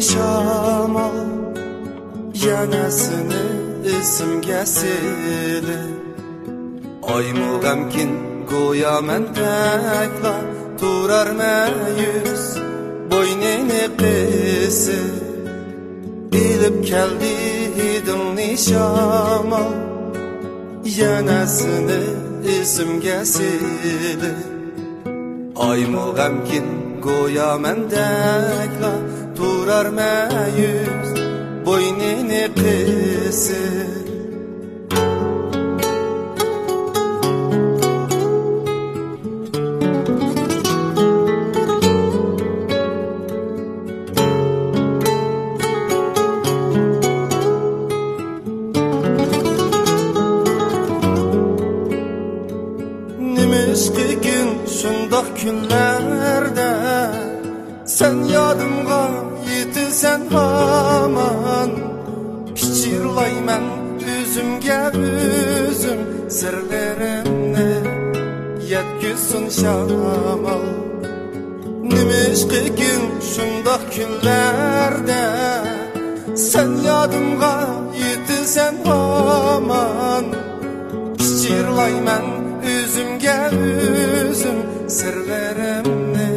şamal Yanasını isimge sili Aymu gamkin goya men tekla. Turar meyüz boynini qisi Bilip keldi hidin nişamal Yanasını isimge sili Aymu gamkin goya men tekla Turar meyüz boynini qisi Nimişki gün şundaq günlərdə yetilsən haman Piçirlay mən üzümgə üzüm Sirlərimni yetküsün şamal. Nimişki gün şundaq günlərdə Sən yadımğa yetilsən haman. Piçirlay mən üzümge üzüm Sırlarımni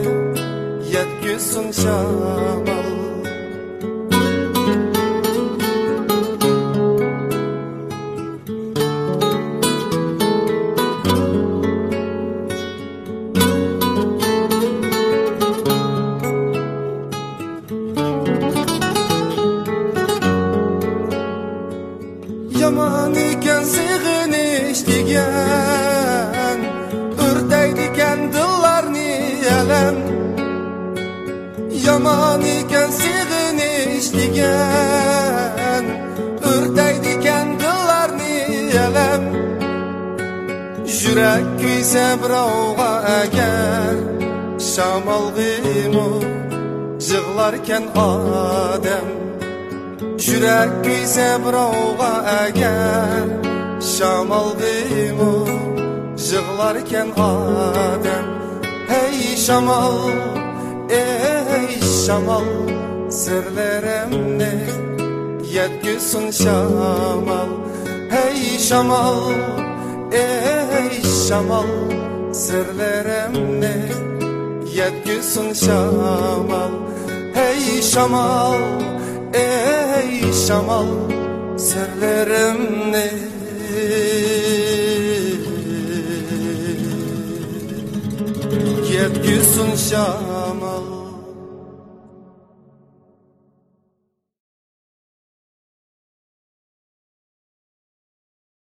yetküsün şamal Yaman iken sığınış digen Ürteydiken dıllarni elem. Yaman iken sığınış digen Ürteydiken dıllarni elem. Yürek kuysa birovga eğer Şamal gıymu Jığlarken adem Yürek kuysa birovga eğer Şamal gıymu Jığlarken adem. Hey şamal Ey şamal Sırlarımni Yetküsün şamal Hey şamal Ey şamal Sırlarımni Yetküsün şamal Hey şamal Ey şamal Sırlarımni Yetküsün şamal